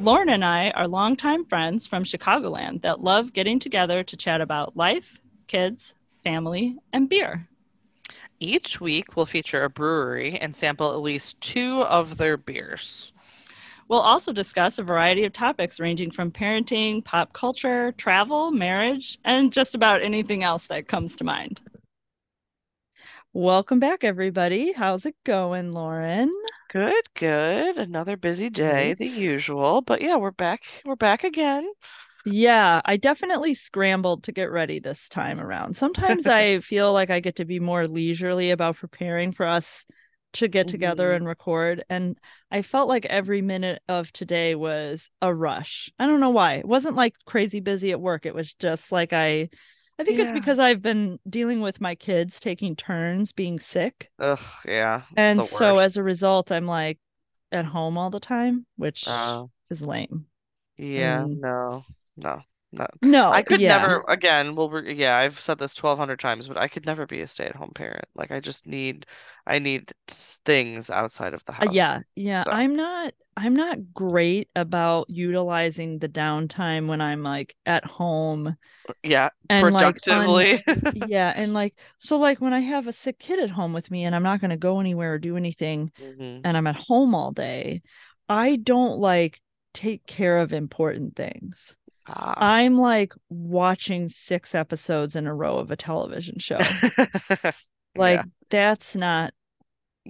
Lauren and I are longtime friends from Chicagoland that love getting together to chat about life, kids, family, and beer. Each week, we'll feature a brewery and sample at least two of their beers. We'll also discuss a variety of topics ranging from parenting, pop culture, travel, marriage, and just about anything else that comes to mind. Welcome back, everybody. How's it going, Lauren? Good, good. Another busy day, the usual. But yeah, we're back. We're back again. Yeah, I definitely scrambled to get ready this time around. Sometimes I feel like I get to be more leisurely about preparing for us to get together Mhm. and record. And I felt like every minute of today was a rush. I don't know why. It wasn't like crazy busy at work. It was just like I I think it's because I've been dealing with my kids taking turns being sick. Ugh, yeah. And so as a result, I'm like at home all the time, which Uh, is lame. yeah, and- no, no, no. No, I could yeah. never, again, well, we're, yeah, I've said this 1200 times, but I could never be a stay-at-home parent. Like, I just need, I need things outside of the Uh, house. yeah, yeah. So- I'm not I'm not great about utilizing the downtime when I'm like at home Yeah, and like un- productively. yeah, and like so like when I have a sick kid at home with me and I'm not going to go anywhere or do anything Mhm. and I'm at home all day, I don't like take care of important things. Ah. I'm like watching six episodes in a row of a television show. Like Yeah. that's not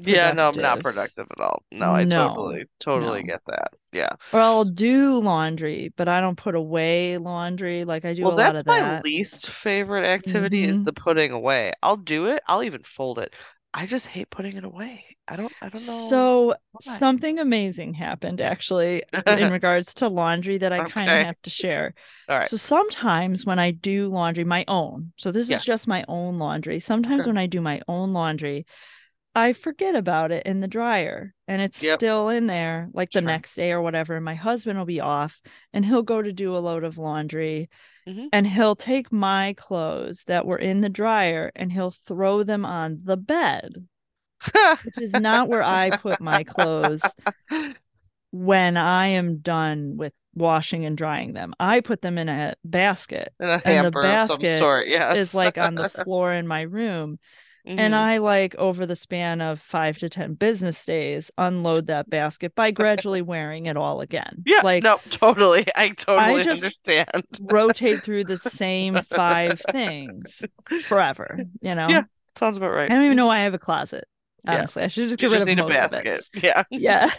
Yeah, no, I'm not productive. at all. No, I No, totally, totally no. get that. Yeah. Or I'll do laundry, but I don't put away laundry. Like I do Well, a lot that's my that. least favorite activity is Mhm. the putting away. I'll do it. I'll even fold it. I just hate putting it away. I don't, I don't know So why. something amazing happened actually in regards to laundry that I kind of have to share. All right. So sometimes when I do laundry, my own, so this Yeah. is just my own laundry. Sometimes when I do my own laundry, I forget about it in the dryer and it's Yep. still in there like the Sure. next day or whatever. And my husband will be off and he'll go to do a load of laundry Mhm. and he'll take my clothes that were in the dryer and he'll throw them on the bed, which is not where I put my clothes when I am done with washing and drying them. I put them in a basket In a and the hamper of some basket sort. Yes. is like on the floor in my room. And Mhm. I like over the span of five to 10 business days, unload that basket by gradually wearing it all again. Yeah, Like no, totally. I totally just- understand. rotate through the same five things forever, you know? Yeah, Sounds about right. I don't even know why I have a closet. Yeah. Honestly, I should just You get rid just of most of it. basket. Yeah. Yeah.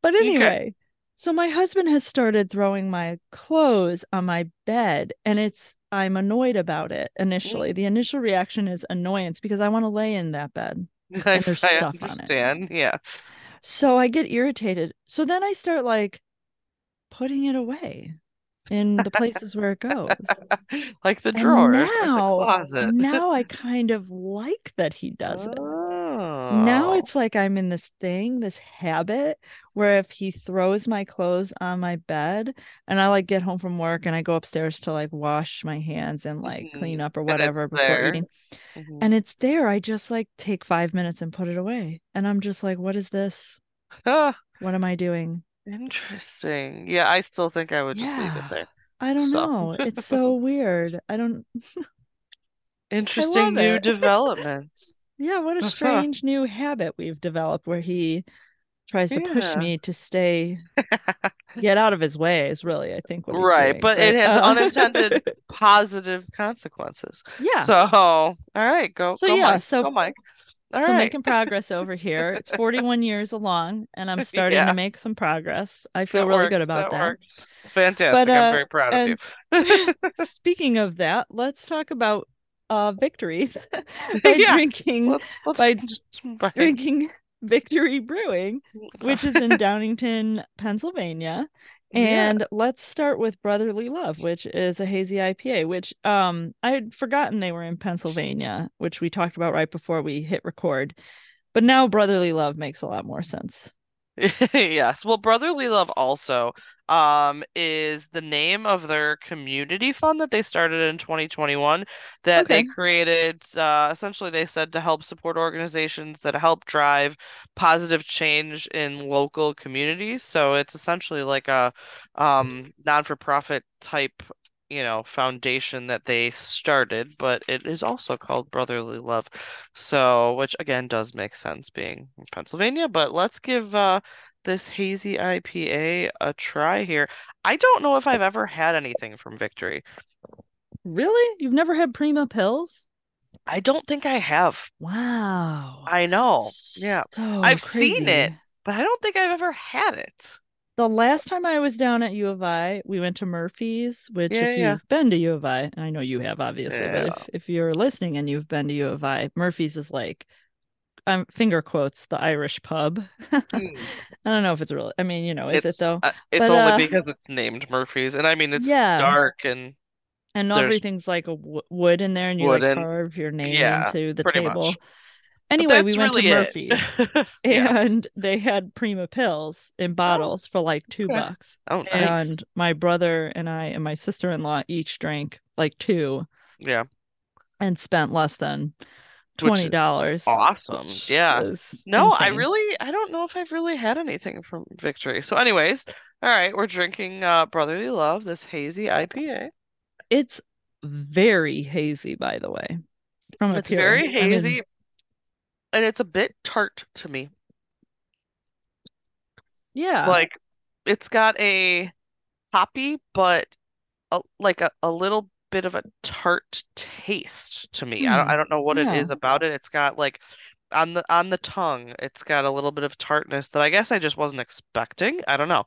but Okay. anyway, so my husband has started throwing my clothes on my bed and it's I'm annoyed about it initially. Mm. The initial reaction is annoyance because I want to lay in that bed. I, there's I stuff on it. understand. Yeah. So I get irritated. So then I start like putting it away in the places where it goes. Like the drawer, now- the closet. Now I kind of like that he does it. Now it's like I'm in this thing, this habit where if he throws my clothes on my bed and I like get home from work and I go upstairs to like wash my hands and like clean Mhm. up or whatever before there. eating Mhm. and it's there, I just like take five minutes and put it away. And I'm just like, what is this? Ah, What am I doing? interesting. Yeah, I still think I would just leave it there. I don't So. know. It's so weird. I don't, Interesting love new developments. Yeah, what a Uh-huh. strange new habit we've developed where he tries to push me to stay, get out of his way is really, I think, Right, but it has unintended positive consequences. yeah. So, all right, go, So, go, yeah, Mike. so- Go, Mike. All so right. making progress over here. It's 41 years along, and I'm starting Yeah. to make some progress. I feel That really works, good about that that. works. Fantastic. But, I'm uh, very proud of you. Speaking of that, let's talk about uh victories by Yeah. drinking Let's, let's by drinking Victory Brewing, which is in Downingtown, Pennsylvania. Yeah. And let's start with Brotherly Love, which is a hazy IPA, which um I had forgotten they were in Pennsylvania, which we talked about right before we hit record. But now Brotherly Love makes a lot more sense. Yes. Well, Brotherly Love also um is the name of their community fund that they started in 2021 that they created uh essentially they said to help support organizations that help drive positive change in local communities. So it's essentially like a um non-for-profit type you know, foundation that they started, but it is also called Brotherly Love. So, which again does make sense being in Pennsylvania, but let's give uh, this hazy IPA a try here. I don't know if I've ever had anything from Victory. Really? You've never had Prima Pils? I don't think I have. Wow. I know. Yeah. So I've seen it, but I don't think I've ever had it. The last time I was down at U of I, we went to Murphy's, which Yeah, if you've been to U of I, I know you have obviously, but if, if you're listening and you've been to U of I, Murphy's is like um finger quotes the Irish pub. Mm. I don't know if it's really I mean, you know, is It's it though? uh, it's But only uh because it's named Murphy's, and I mean it's yeah, dark and and everything's like a w- wood in there and you like carve your name Yeah, into the table. much. Anyway, we went to really it. Murphy's Yeah. and they had Prima Pils in bottles for like two okay. bucks. Oh, nice. And my brother and I and my sister-in-law each drank like two Yeah. and spent less than twenty dollars. awesome. Yeah. No, I really, I don't know if I've really had anything from Victory. So, anyways, all right, we're drinking uh, Brotherly Love, this hazy IPA. It's very hazy, by the way, from It's very appearance. I mean, hazy, and it's a bit tart to me. yeah. Like, it's got a hoppy, but a, like a, a little bit of a tart taste to me. I don't, Hmm. I don't know what it Yeah. is about it. It's got like on the on the tongue, it's got a little bit of tartness that I guess I just wasn't expecting. I don't know.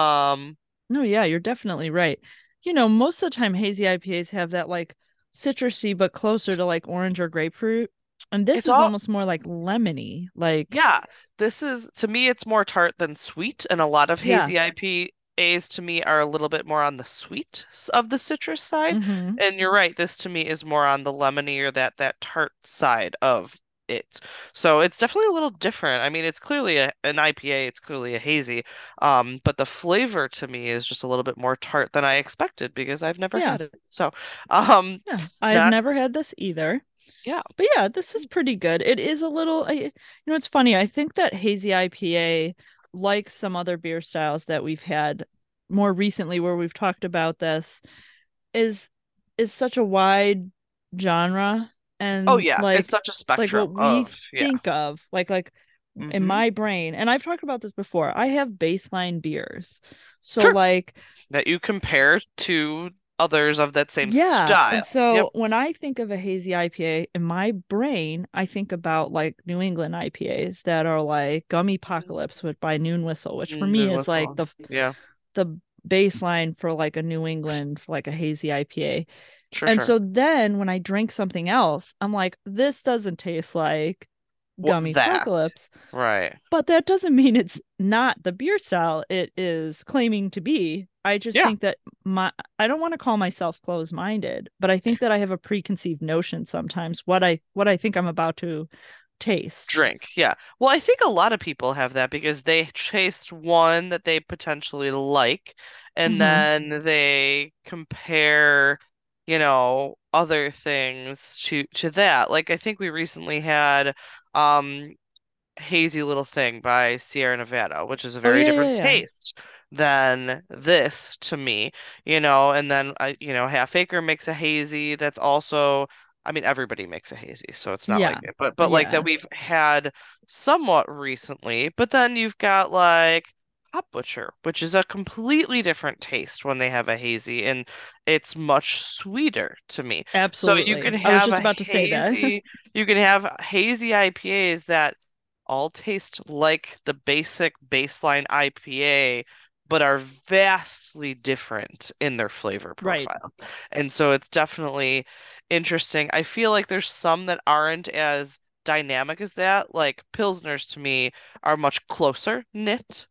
Um, No, yeah, you're definitely right. You know, most of the time hazy IPAs have that like citrusy but closer to like orange or grapefruit. And this it's is all almost more like lemony. Like Yeah, this is to me it's more tart than sweet, and a lot of yeah. hazy IPAs to me are a little bit more on the sweet of the citrus side. hmm And you're right, this to me is more on the lemony or that that tart side of it. So it's definitely a little different. I mean, it's clearly a, an IPA, it's clearly a hazy, um, but the flavor to me is just a little bit more tart than I expected because I've never Yeah. had it. So, um, Yeah. I've not never had this either. Yeah. But yeah, this is pretty good. It is a little, I, you know, it's funny. I think that hazy IPA, like some other beer styles that we've had more recently, where we've talked about this, is is such a wide genre, and Oh and yeah, it's such a spectrum like what we of yeah. think of, like like in hmm my brain, and I've talked about this before. I have baseline beers, so Sure. like that you compare to others of that same Yeah, style. and so Yep. when I think of a hazy IPA in my brain, I think about like New England IPAs that are like Gummy Apocalypse with by Noon Whistle, which for me Noon is like the Yeah, the baseline for like a New England for like a hazy IPA. sure, And sure. so then when I drink something else, I'm like, this doesn't taste like Gummy? Apocalypse. Right. But that doesn't mean it's not the beer style it is claiming to be. I just Yeah. think that my I don't want to call myself closed-minded, but I think that I have a preconceived notion sometimes what I what I think I'm about to taste. Drink. Yeah. Well, I think a lot of people have that because they taste one that they potentially like, and Mhm. then they compare, you know, other things to to that. Like I think we recently had um Hazy Little Thing by Sierra Nevada, which is a Oh very yeah, yeah, different yeah. taste than this to me, you know, and then I, you know, Half Acre makes a hazy that's also, I mean, everybody makes a hazy, so it's not like it, but but like that we've had somewhat recently, but then you've got like Hop Butcher, which is a completely different taste when they have a hazy, and it's much sweeter to me. Absolutely. So you can I was just about to say that. you can have hazy IPAs that all taste like the basic baseline IPA, but are vastly different in their flavor profile. Right. profile. And so it's definitely interesting. I feel like there's some that aren't as dynamic as that. Like Pilsners to me are much closer knit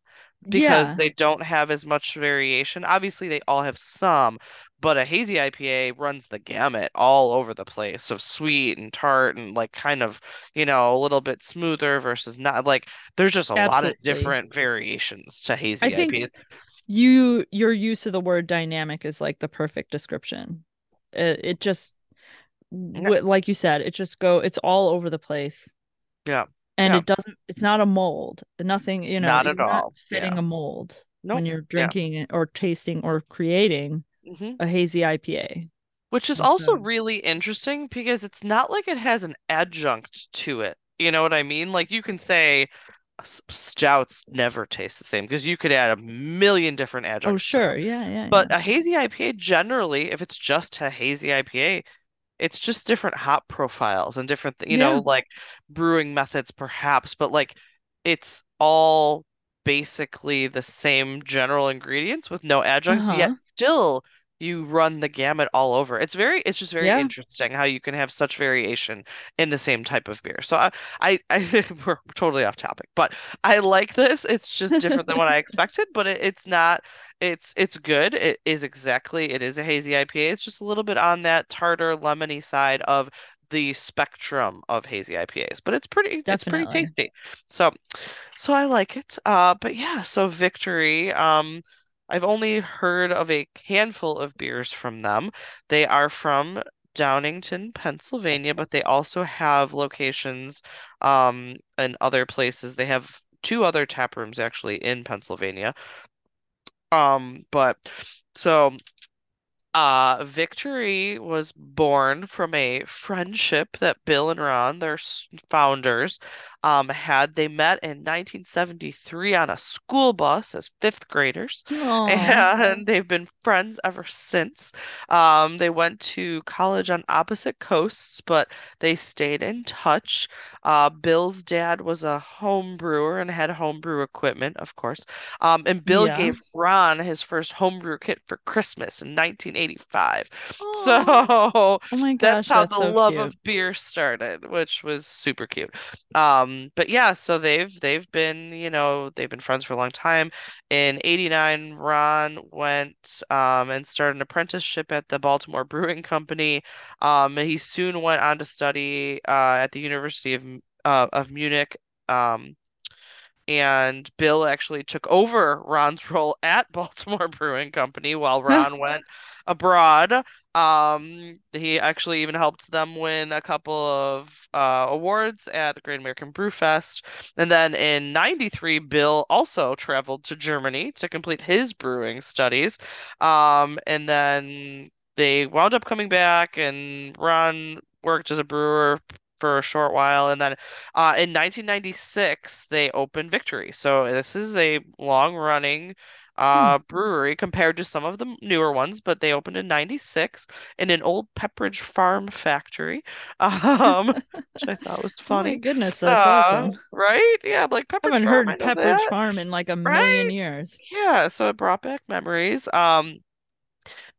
because Yeah, they don't have as much variation. Obviously, they all have some, but a hazy IPA runs the gamut all over the place of sweet and tart and like kind of, you know, a little bit smoother versus not. Like there's just a lot of different variations to hazy I think IPAs. you your use of the word dynamic is like the perfect description. It, it just Yeah. like you said, it just go it's all over the place. Yeah. And Yeah. it doesn't it's not a mold. Nothing, you know, Not at you're not all. fitting Yeah. a mold Nope. when you're Yeah. drinking or tasting or creating hmm a hazy IPA. Which is And also so really interesting because it's not like it has an adjunct to it. You know what I mean? Like you can say stouts never taste the same because you could add a million different Oh adjuncts Oh, sure, yeah, yeah, But yeah. a hazy IPA, generally, if it's just a hazy IPA, it's just different hop profiles and different, you know, like brewing methods perhaps, but like it's all basically the same general ingredients with no adjuncts, yet Uh-huh. still you run the gamut all over. It's very, it's just very Yeah. interesting how you can have such variation in the same type of beer. So I, I, I we're totally off topic, but I like this. It's just different than what I expected, but it, it's not it's it's good. It is exactly it is a hazy IPA. It's just a little bit on that tartar lemony side of the spectrum of hazy IPAs, but it's pretty it's pretty tasty. So so I like it. Uh but yeah, so Victory, um I've only heard of a handful of beers from them. They are from Downingtown, Pennsylvania, but they also have locations um in other places. They have two other tap rooms actually in Pennsylvania. Um, but so uh Victory was born from a friendship that Bill and Ron, their founders, um had. They met in 1973 on a school bus as fifth graders, Oh, and they've been friends ever since. Um, they went to college on opposite coasts, but they stayed in touch. Uh, Bill's dad was a home brewer and had homebrew equipment, of course. Um, and Bill yeah. gave Ron his first homebrew kit for Christmas in 1985. So Oh, my that's how that's the so love of beer started, which was super cute. Um, but yeah, so they've they've been, you know, they've been friends for a long time. In 89, Ron went um, and started an apprenticeship at the Baltimore Brewing Company. Um, he soon went on to study uh, at the University of uh, of Munich. Um, and Bill actually took over Ron's role at Baltimore Brewing Company while Ron went abroad. Um, he actually even helped them win a couple of uh, awards at the Great American Brew Fest. And then in 93, Bill also traveled to Germany to complete his brewing studies. Um, and then they wound up coming back, and Ron worked as a brewer for a short while. And then uh, in 1996, they opened Victory. So this is a long-running Hmm. uh, brewery compared to some of the newer ones, but they opened in 96 in an old Pepperidge Farm factory, um, which I thought was Oh my funny. goodness, that's Uh, awesome. right? Yeah, like I Pepperidge haven't Farm, heard know Pepperidge that, Farm in like a million years. Yeah, so it brought back memories. Um,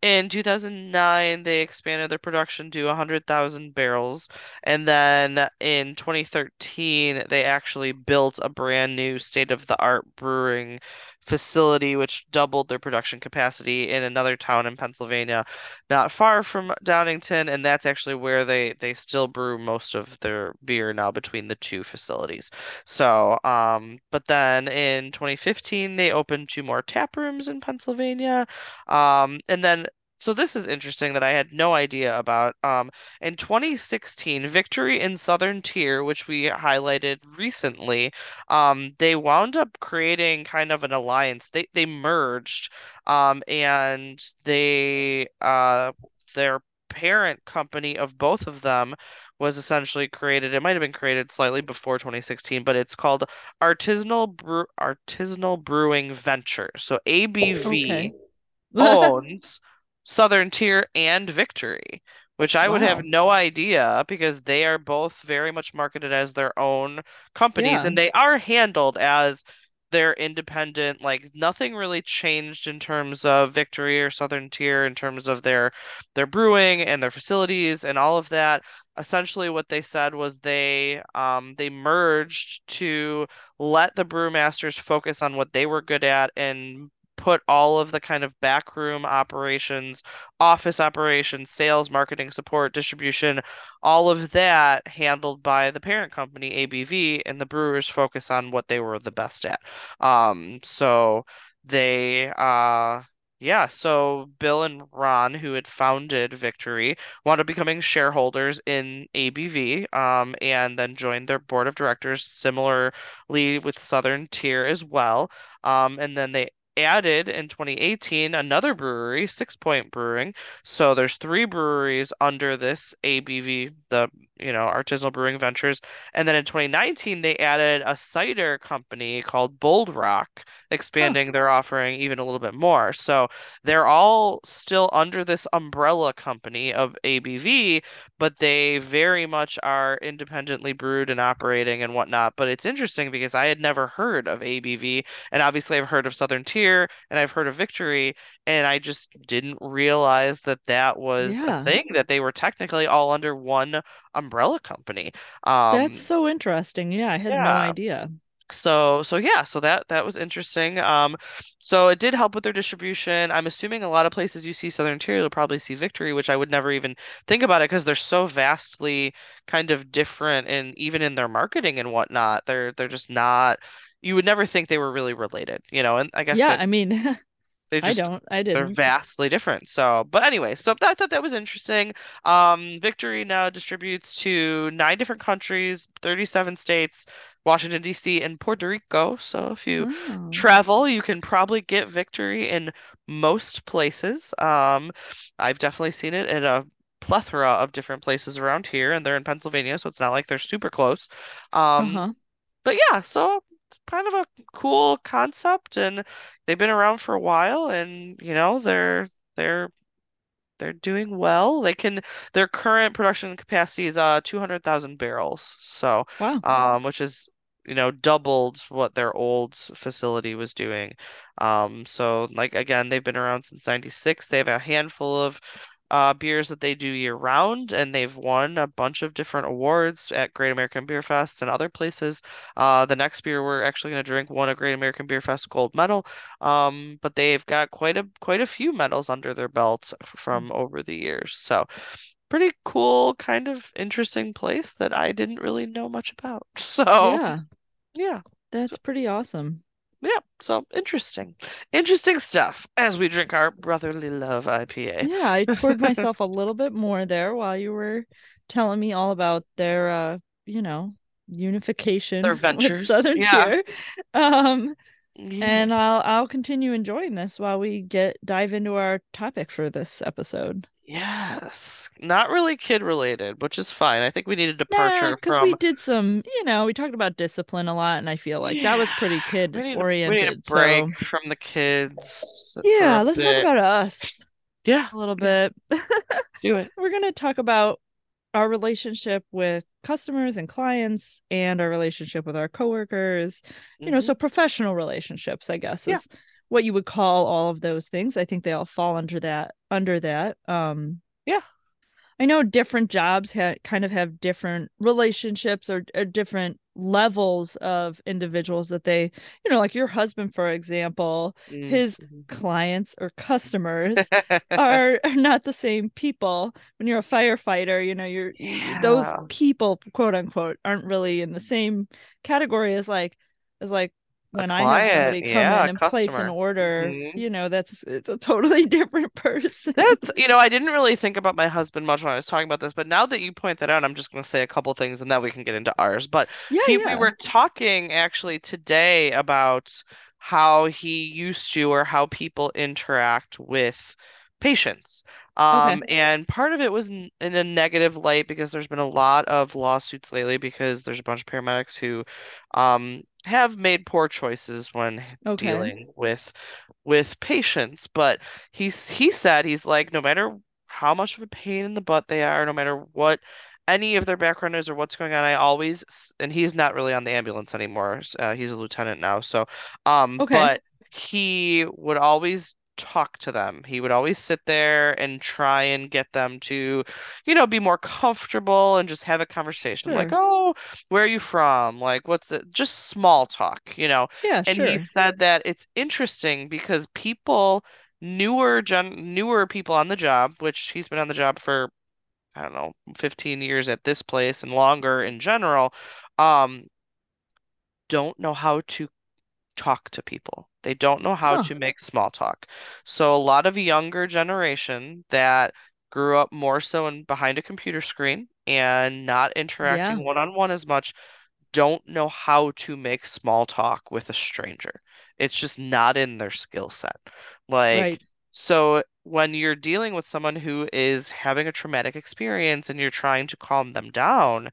in 2009, they expanded their production to 100,000 barrels. And then in 2013, they actually built a brand new state-of-the-art brewing facility, which doubled their production capacity in another town in Pennsylvania, not far from Downingtown. And that's actually where they, they still brew most of their beer now between the two facilities. So, um, but then in 2015, they opened two more tap rooms in Pennsylvania. Um, and then, so this is interesting that I had no idea about. Um, in 2016, Victory in Southern Tier, which we highlighted recently, um, they wound up creating kind of an alliance. They they merged, um, and they uh, their parent company of both of them was essentially created. It might have been created slightly before 2016, but it's called Artisanal Brew Artisanal Brewing Ventures. So ABV Okay. owns Southern Tier and Victory, which I would have no idea because they are both very much marketed as their own companies Yeah. and they are handled as their independent, like nothing really changed in terms of Victory or Southern Tier in terms of their their brewing and their facilities and all of that. Essentially, what they said was they um, they merged to let the brewmasters focus on what they were good at and put all of the kind of backroom operations, office operations, sales, marketing, support, distribution, all of that handled by the parent company, ABV, and the brewers focus on what they were the best at. Um, so they uh yeah, so Bill and Ron, who had founded Victory, wound up becoming shareholders in ABV, um, and then joined their board of directors, similarly with Southern Tier as well. Um, and then they added in 2018 another brewery, Sixpoint Brewing. So there's three breweries under this ABV, the you know Artisanal Brewing Ventures, and then in 2019 they added a cider company called Bold Rock, expanding oh. their offering even a little bit more. So they're all still under this umbrella company of ABV, but they very much are independently brewed and operating and whatnot. But it's interesting because I had never heard of ABV, and obviously I've heard of Southern Tier and I've heard of Victory, and I just didn't realize that that was yeah. a thing that they were technically all under one umbrella company. Um, That's so interesting. Yeah, I had yeah. no idea. So so yeah, so that that was interesting. Um, so it did help with their distribution. I'm assuming a lot of places you see Southern Tier, you'll probably see Victory, which I would never even think about it because they're so vastly kind of different, and even in their marketing and whatnot, they're they're just not. You would never think they were really related, you know. And I guess yeah, I mean. They just, I don't. I didn't. They're vastly different. So, but anyway, so I thought that was interesting. Um, Victory now distributes to nine different countries, 37 states, Washington D.C. and Puerto Rico. So if you oh. travel, you can probably get Victory in most places. Um, I've definitely seen it in a plethora of different places around here, and they're in Pennsylvania, so it's not like they're super close. Um, uh-huh. but yeah, so kind of a cool concept and they've been around for a while and you know they're they're they're doing well. They can their current production capacity is uh 200,000 barrels. So wow. um which is you know doubled what their old facility was doing. Um so like again they've been around since 96. They have a handful of uh, beers that they do year round, and they've won a bunch of different awards at Great American Beer Fest and other places. Uh, the next beer we're actually going to drink won a Great American Beer Fest gold medal, um, but they've got quite a quite a few medals under their belt from mm. over the years. So pretty cool, kind of interesting place that I didn't really know much about. So yeah, yeah, that's pretty awesome yeah, so interesting. Interesting stuff as we drink our brotherly love IPA. Yeah, I poured myself a little bit more there while you were telling me all about their uh, you know, unification their ventures. Southern yeah. Tier. Um yeah. and I'll I'll continue enjoying this while we get dive into our topic for this episode. Yes, not really kid related, which is fine. I think we need a departure because from. we did some, you know, we talked about discipline a lot, and I feel like that was pretty kid oriented. We need a break so... from the kids. Yeah, let's bit. talk about us. Yeah, a little bit. Do it. We're gonna talk about our relationship with customers and clients, and our relationship with our coworkers. Mm-hmm. You know, so mm-hmm. professional relationships, I guess, is yeah what you would call all of those things. I think they all fall under that under that. Um yeah. I know different jobs ha- kind of have different relationships or, or different levels of individuals that they, you know, like your husband, for example, mm-hmm. his clients or customers are, are not the same people. When you're a firefighter, you know, you're yeah. those people, quote unquote, aren't really in the same category as like as like when I have somebody come yeah, in and customer. place an order, mm-hmm. you know, that's it's a totally different person. That's you know, I didn't really think about my husband much when I was talking about this, but now that you point that out, I'm just going to say a couple things and then we can get into ours. But yeah, he, yeah. we were talking actually today about how he used to or how people interact with patients. Um, okay. and part of it was in, a negative light because there's been a lot of lawsuits lately because there's a bunch of paramedics who um, have made poor choices when okay. dealing with with patients. But he's he said he's like no matter how much of a pain in the butt they are, no matter what any of their background is or what's going on, I always and he's not really on the ambulance anymore. Uh, he's a lieutenant now, so um, Okay. but he would always talk to them. He would always sit there and try and get them to, you know, be more comfortable and just have a conversation. Like, oh, where are you from? Like, what's the just small talk, you know? Yeah, And he said that it's interesting because people, newer gen newer people on the job, which he's been on the job for, I don't know, 15 years at this place and longer in general, um, don't know how to talk to people. They don't know how Huh. to make small talk. So a lot of younger generation that grew up more so in behind a computer screen and not interacting Yeah. one-on-one as much don't know how to make small talk with a stranger. It's just not in their skill set. Like, Right. so when you're dealing with someone who is having a traumatic experience and you're trying to calm them down,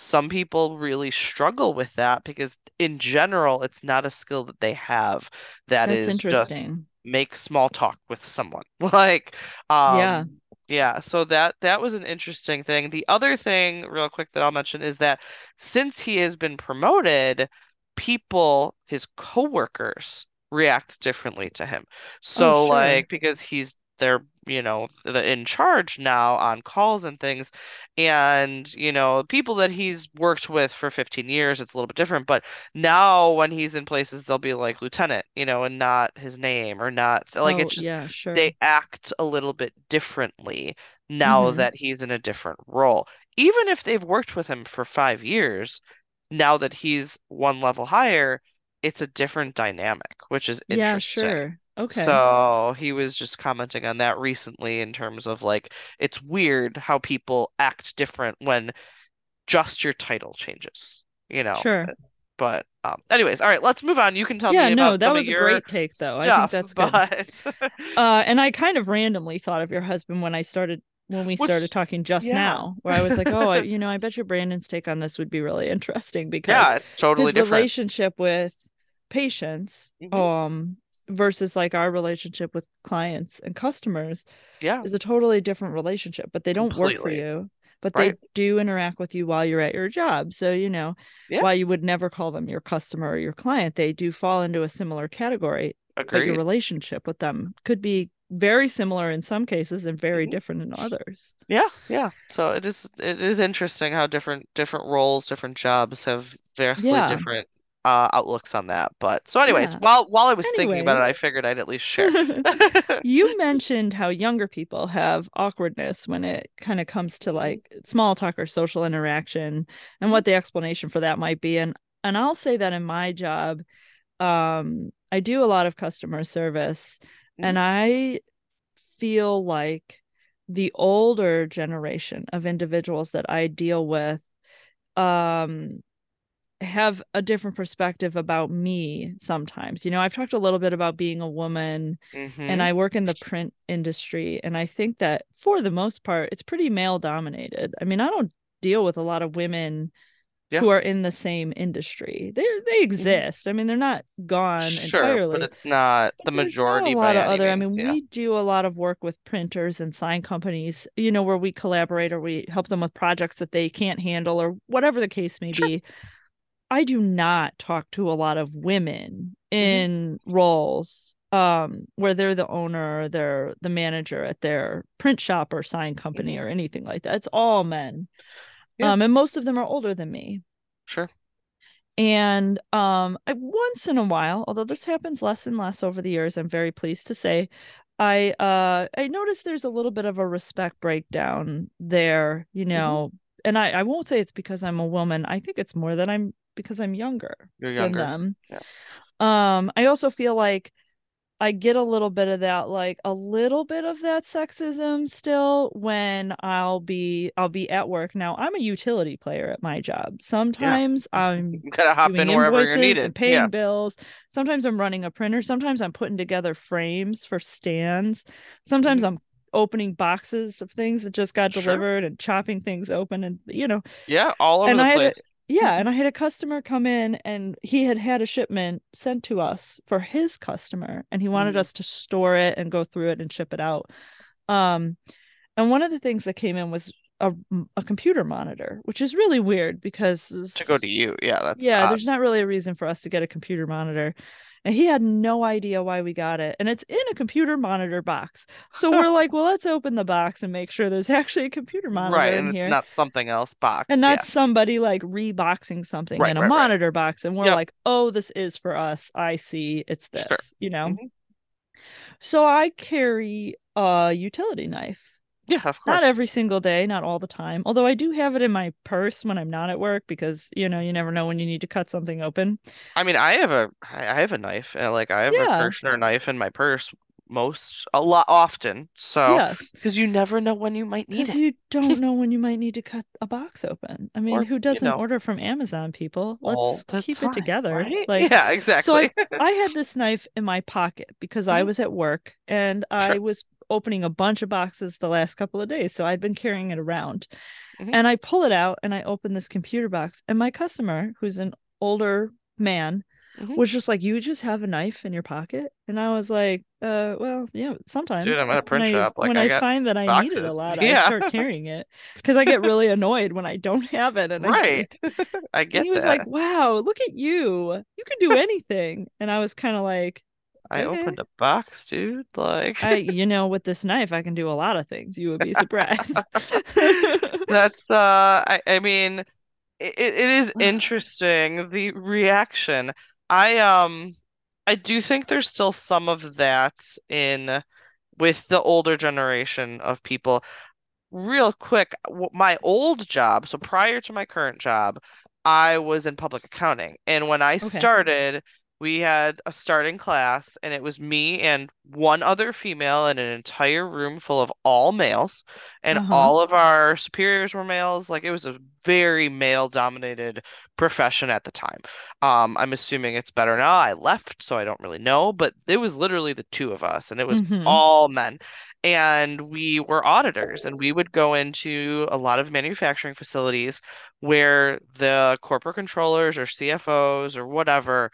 some people really struggle with that because in general, it's not a skill that they have that That's is interesting. make small talk with someone. Like, Yeah. um, yeah, so that that was an interesting thing. The other thing, real quick, that I'll mention is that since he has been promoted, people, his coworkers, react differently to him. Oh, So, sure. like, because he's they're, you know, the, in charge now on calls and things, and you know, people that he's worked with for 15 years, it's a little bit different. But now, when he's in places, they'll be like lieutenant, you know, and not his name or not like Oh, it's just yeah, sure. they act a little bit differently now Mhm. that he's in a different role. Even if they've worked with him for five years, now that he's one level higher, it's a different dynamic, which is Yeah, interesting. sure. Okay. So he was just commenting on that recently in terms of like, it's weird how people act different when just your title changes, you know. Sure. But um, anyways, all right, let's move on. You can tell Yeah, me Yeah, no, that was a great take though. I think that's good. but Uh, and I kind of randomly thought of your husband when I started when we Which- started talking just yeah. now, where I was like, oh, I, you know, I bet your Brandon's take on this would be really interesting because yeah, totally his different. relationship with patients, Mhm. um, versus like our relationship with clients and customers Yeah, is a totally different relationship, but they don't work for you. But Right. they do interact with you while you're at your job. So, you know, Yeah. while you would never call them your customer or your client, they do fall into a similar category. But your relationship with them could be very similar in some cases and very Mhm. different in others. Yeah, yeah. So it is it is interesting how different different roles, different jobs have vastly Yeah. different uh outlooks on that. But so anyways, Yeah. while while I was thinking about it, I figured I'd at least share. you mentioned how younger people have awkwardness when it kind of comes to like small talk or social interaction and what the explanation for that might be and and I'll say that in my job um I do a lot of customer service and I feel like the older generation of individuals that I deal with um have a different perspective about me sometimes. You know, I've talked a little bit about being a woman and Mhm. I work in the print industry and I think that for the most part it's pretty male dominated. I mean, I don't deal with a lot of women Yeah. who are in the same industry. They they exist. I mean, they're not gone Sure, entirely. but it's not the there's not majority a by lot of other. I mean, Yeah. we do a lot of work with printers and sign companies, you know, where we collaborate or we help them with projects that they can't handle or whatever the case may be. I do not talk to a lot of women Mhm. in roles um where they're the owner or they're the manager at their print shop or sign company Mhm. or anything like that. It's all men. Yeah. Um and most of them are older than me. Sure. And um, I, once in a while, although this happens less and less over the years, I'm very pleased to say, I uh, I noticed there's a little bit of a respect breakdown there, you Mm-hmm. And I, I won't say it's because I'm a woman. I think it's more that I'm because I'm younger You're than them. Yeah. Um, I also feel like I get a little bit of that, like a little bit of that sexism still when I'll be I'll be at work. Now I'm a utility player at my job. Sometimes I'm You gotta hop doing in wherever you're needed. and paying Yeah. bills. Sometimes I'm running a printer. Sometimes I'm putting together frames for stands. Sometimes Mhm. I'm opening boxes of things that just got Sure. delivered and chopping things open and you know Yeah, all over and the I place. a, yeah, and I had a customer come in and he had had a shipment sent to us for his customer and he wanted Mhm. us to store it and go through it and ship it out. Um and one of the things that came in was a, a computer monitor, which is really weird because To go to you. Yeah, that's yeah, odd. there's not really a reason for us to get a computer monitor. And he had no idea why we got it. And it's in a computer monitor box. So we're like, well, let's open the box and make sure there's actually a computer monitor Right, in and it's here. not something else box, and not yeah. somebody like reboxing something Right, in a right, right. monitor box. And we're Yep. like, oh, this is for us. I see. It's this, Sure. you know? Mhm. So I carry a utility knife. Yeah, of course. Not every single day, not all the time. Although I do have it in my purse when I'm not at work because, you know, you never know when you need to cut something open. I mean, I have a I have a knife, and like I have Yeah. a Kirschner knife in my purse most a lot often. So Yes. because you never know when you might need it. you don't know when you might need to cut a box open. I mean, Or, who doesn't know, order from Amazon, people? Let's keep time, it together. right? Like, yeah, so exactly. I, I had this knife in my pocket because I Mhm. was at work and I was opening a bunch of boxes the last couple of days. So I'd been carrying it around. Mhm. And I pull it out and I open this computer box. And my customer, who's an older man, Mhm. was just like, You just have a knife in your pocket? And I was like, uh, well, yeah, sometimes. Dude, I'm at a when print I, shop, like, when I I, find that I need it a lot, Yeah. I start carrying it because I get really annoyed when I don't have it. And I Right. I and get he was that. like, "Wow, look at you! You can do anything." And I was kind of like, I okay. opened a box, dude. Like "I, you know, with this knife, I can do a lot of things. You would be surprised." That's uh I I mean it, it is interesting the reaction. I um I do think there's still some of that in with the older generation of people. Real quick, my old job, so prior to my current job, I was in public accounting. And when I started, we had a starting class, and it was me and one other female in an entire room full of all males. And Uh-huh. all of our superiors were males. Like it was a very male-dominated profession at the time. Um, I'm assuming it's better now. I left, so I don't really know, but it was literally the two of us, and it was Mhm. all men. And we were auditors, and we would go into a lot of manufacturing facilities where the corporate controllers or CFOs or whatever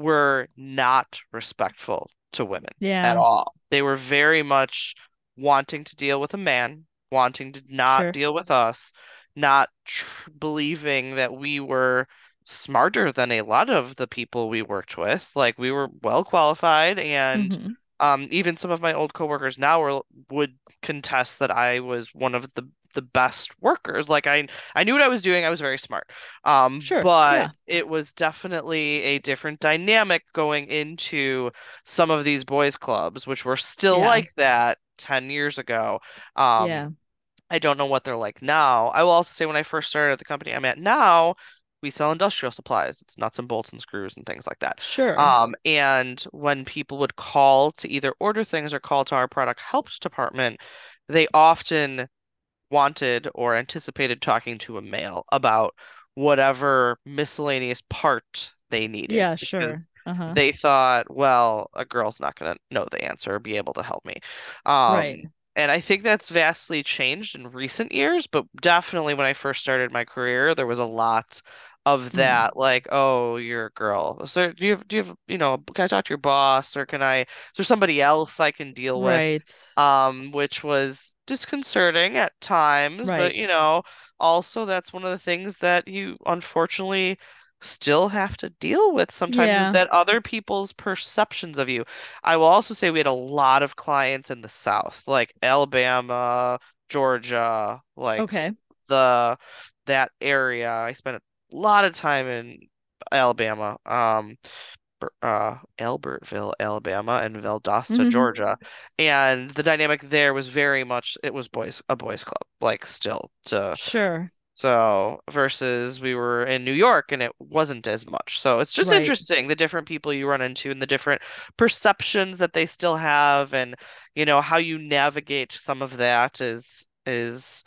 were not respectful to women at all. They were very much wanting to deal with a man, wanting to not Sure. deal with us, not tr believing that we were smarter than a lot of the people we worked with. Like we were well qualified, and Mhm. um, even some of my old coworkers now were, would contest that I was one of the the best workers. Like I I knew what I was doing. I was very smart. Um, Sure, but yeah. it was definitely a different dynamic going into some of these boys' clubs, which were still Yeah. like that 10 years ago. Um, Yeah. I don't know what they're like now. I will also say when I first started at the company I'm at now, we sell industrial supplies. It's nuts and bolts and screws and things like that. Sure. Um, and when people would call to either order things or call to our product help department, they often wanted or anticipated talking to a male about whatever miscellaneous part they needed. Yeah, sure. Uh-huh. They thought, well, a girl's not going to know the answer or be able to help me. Um, Right. and I think that's vastly changed in recent years, but definitely when I first started my career, there was a lot of Mm. that, like, oh, you're a girl. So do you have, do you have, you know, can I talk to your boss or can I, is there somebody else I can deal with? Right. Um, which was disconcerting at times, but you know, also that's one of the things that you unfortunately still have to deal with sometimes is that other people's perceptions of you. I will also say we had a lot of clients in the South, like Alabama, Georgia, like Okay. the that area. I spent a lot of time in Alabama, um, uh, Albertville, Alabama, and Valdosta, Mhm. Georgia, and the dynamic there was very much it was boys a boys club, like still to Sure. so versus we were in New York and it wasn't as much. So it's just Right. interesting the different people you run into and the different perceptions that they still have and you know how you navigate some of that is is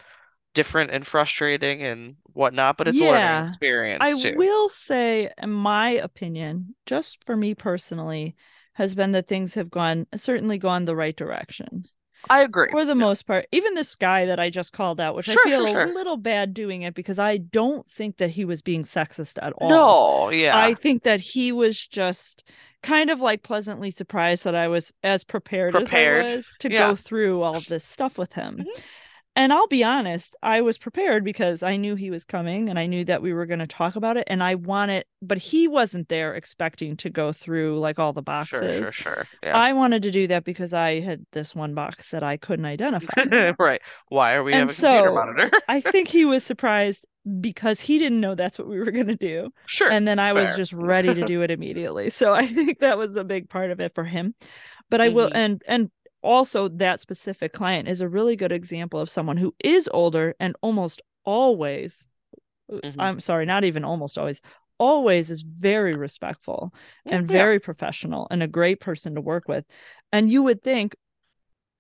different and frustrating and whatnot, but it's a learning Yeah. experience I too. will say, in my opinion, just for me personally, has been that things have gone certainly gone the right direction. I agree. For the most part, even this guy that I just called out, which Sure, I feel sure, a little bad doing it because I don't think that he was being sexist at all. No, yeah. I think that he was just kind of like pleasantly surprised that I was as prepared, Prepared. as I was to Yeah. go through all of this stuff with him. Mhm. And I'll be honest, I was prepared because I knew he was coming and I knew that we were going to talk about it. And I wanted, but he wasn't there expecting to go through like all the boxes. Sure, sure, sure. Yeah. I wanted to do that because I had this one box that I couldn't identify. right. Why are we And have a computer so, monitor? I think he was surprised because he didn't know that's what we were going to do. Sure. And then I was just ready to do it immediately. So I think that was a big part of it for him. But I will Mhm. and and also that specific client is a really good example of someone who is older and almost always uh, Mhm. I'm sorry, not even almost always always is very respectful and Yeah. very professional and a great person to work with. And you would think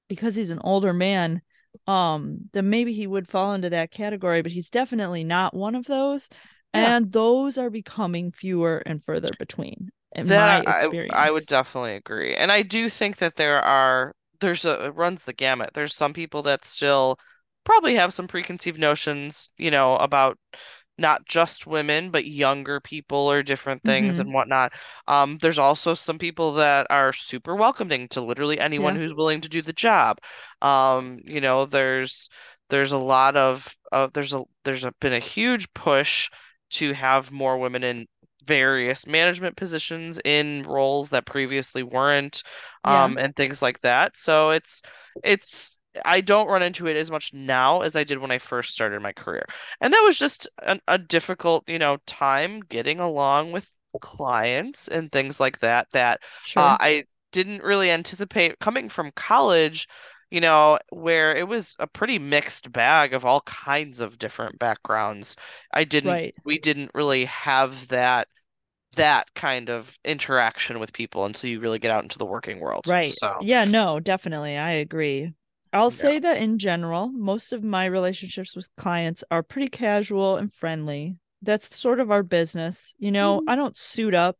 because he's an older man um then maybe he would fall into that category but he's definitely not one of those Yeah. and those are becoming fewer and further between in That my I, I would definitely agree. And I do think that there are there's a it runs the gamut. There's some people that still probably have some preconceived notions, you know, about not just women, but younger people or different things Mhm. and whatnot. Um, there's also some people that are super welcoming to literally anyone Yeah. who's willing to do the job. Um, you know, there's there's a lot of uh, there's a there's a, been a huge push to have more women in various management positions in roles that previously weren't, Yeah. um, and things like that. So it's it's I don't run into it as much now as I did when I first started my career. And that was just a, a difficult, you know, time getting along with clients and things like that that sure uh, I didn't really anticipate coming from college, you know, where it was a pretty mixed bag of all kinds of different backgrounds. I didn't, right we didn't really have that that kind of interaction with people until you really get out into the working world. Right. So, Yeah, no, definitely. I agree. I'll Yeah. say that in general, most of my relationships with clients are pretty casual and friendly. That's sort of our business. You know, Mhm. I don't suit up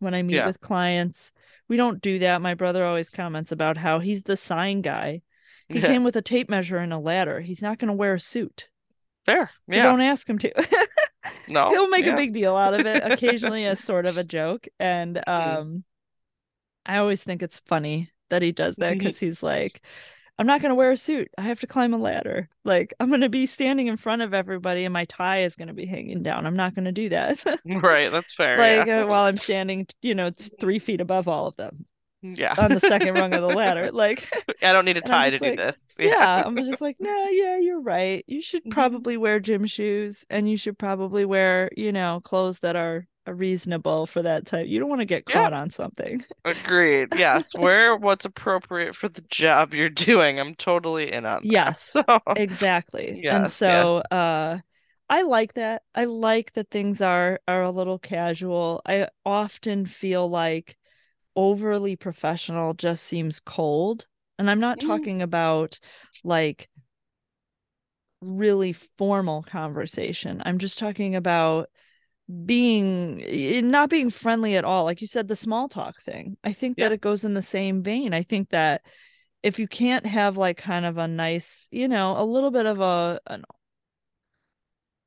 when I meet Yeah. with clients. We don't do that. My brother always comments about how he's the sign guy. He Yeah. came with a tape measure and a ladder. He's not going to wear a suit. fair. Yeah. Don't ask him to. No. He'll make yeah. a big deal out of it occasionally as sort of a joke. And Mm-hmm. um I always think it's funny that he does that because he's like, I'm not gonna wear a suit. I have to climb a ladder. Like I'm gonna be standing in front of everybody and my tie is gonna be hanging down. I'm not gonna do that. Right. That's fair. like yeah. uh, while I'm standing, you know, it's three feet above all of them Yeah. on the second rung of the ladder. Like I don't need a tie to just do this. yeah, I'm just like, no, yeah, you're right. You should Mhm. probably wear gym shoes and you should probably wear, you know, clothes that are reasonable for that type. You don't want to get Yeah. caught on something. Agreed. Yes. Wear what's appropriate for the job you're doing. I'm totally in on that. Yes, So, exactly. And Yes, yeah. so uh I like that. I like that things are are a little casual. I often feel like overly professional just seems cold. And I'm not Mm. talking about like really formal conversation. I'm just talking about being eh, not being friendly at all. Like you said, the small talk thing. I think Yeah. that it goes in the same vein. I think that if you can't have like kind of a nice, you know, a little bit of a an,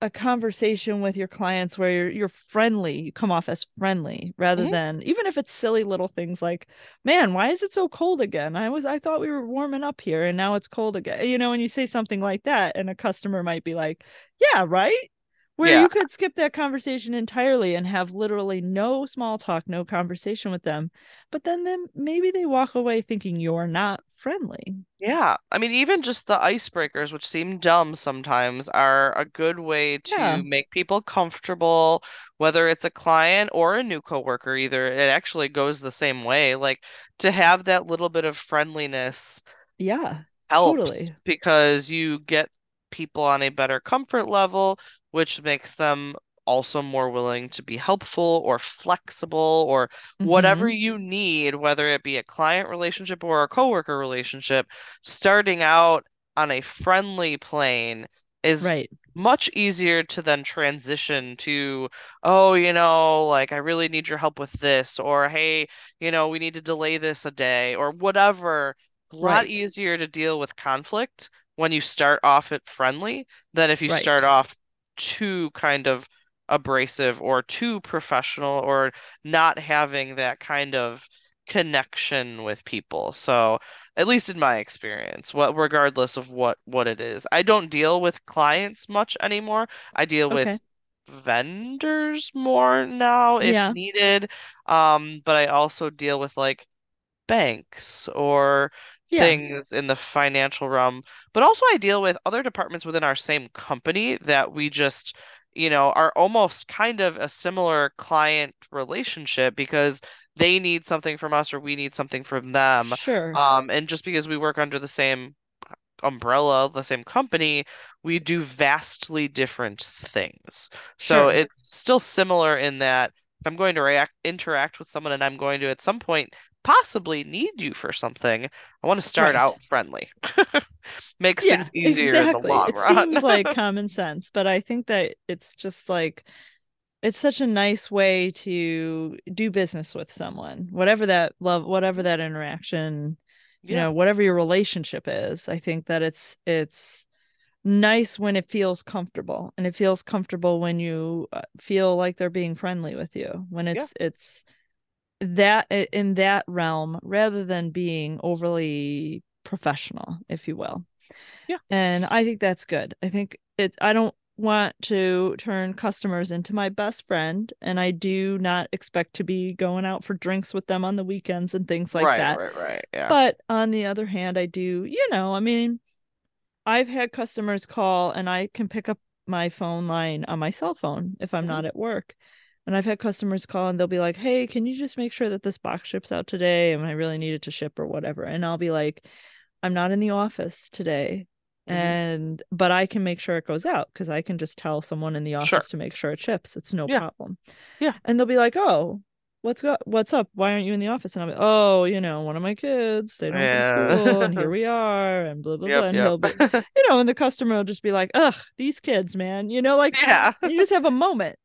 a conversation with your clients where you're you're friendly, you come off as friendly rather Mhm. than even if it's silly little things like, man, why is it so cold again? I was I thought we were warming up here and now it's cold again. You know, when you say something like that and a customer might be like, yeah, right? Where Yeah. you could skip that conversation entirely and have literally no small talk, no conversation with them. But then then maybe they walk away thinking you're not friendly. Yeah, I mean, even just the icebreakers, which seem dumb sometimes, are a good way to Yeah. make people comfortable, whether it's a client or a new coworker, either. It actually goes the same way. Like to have that little bit of friendliness Yeah, helps totally. because you get people on a better comfort level, which makes them also more willing to be helpful or flexible or whatever Mhm. you need, whether it be a client relationship or a coworker relationship, starting out on a friendly plane is Right. much easier to then transition to, oh, you know, like I really need your help with this, or hey, you know, we need to delay this a day, or whatever. It's a lot Right. easier to deal with conflict when you start off it friendly than if you Right. start off too kind of abrasive or too professional or not having that kind of connection with people. So, at least in my experience, what regardless of what what it is. I don't deal with clients much anymore. I deal Okay. with vendors more now if Yeah. needed. Um, but I also deal with like banks or Yeah. things in the financial realm. But also I deal with other departments within our same company that we just, you know, are almost kind of a similar client relationship because they need something from us or we need something from them. Sure. Um, and just because we work under the same umbrella, the same company, we do vastly different things. So Sure. it's still similar in that if I'm going to react interact with someone and I'm going to at some point possibly need you for something, I want to start Right. out friendly. Makes Yeah, things easier in the exactly. long It run. seems like common sense, but I think that it's just like it's such a nice way to do business with someone, whatever that love, whatever that interaction, you Yeah. know, whatever your relationship is. I think that it's it's nice when it feels comfortable, and it feels comfortable when you uh, feel like they're being friendly with you. When Yeah. it's it's that in that realm rather than being overly professional, if you will. Yeah. And I think that's good. I think it's I don't want to turn customers into my best friend, and I do not expect to be going out for drinks with them on the weekends and things like Right, that. right, right. Yeah. But on the other hand, I do, you know, I mean, I've had customers call and I can pick up my phone line on my cell phone if I'm Mhm. not at work. And I've had customers call and they'll be like, "Hey, can you just make sure that this box ships out today? And I really need it to ship or whatever." And I'll be like, "I'm not in the office today." Mhm. And but I can make sure it goes out because I can just tell someone in the Sure. office to make sure it ships. It's no Yeah. problem. Yeah. And they'll be like, "Oh, what's go what's up? Why aren't you in the office?" And I'll be, "Oh, you know, one of my kids stayed home from school and here we are and blah blah blah." Yep, And yep. he'll be, you know, and the customer will just be like, "Ugh, these kids, man." You know, like Yeah. you just have a moment,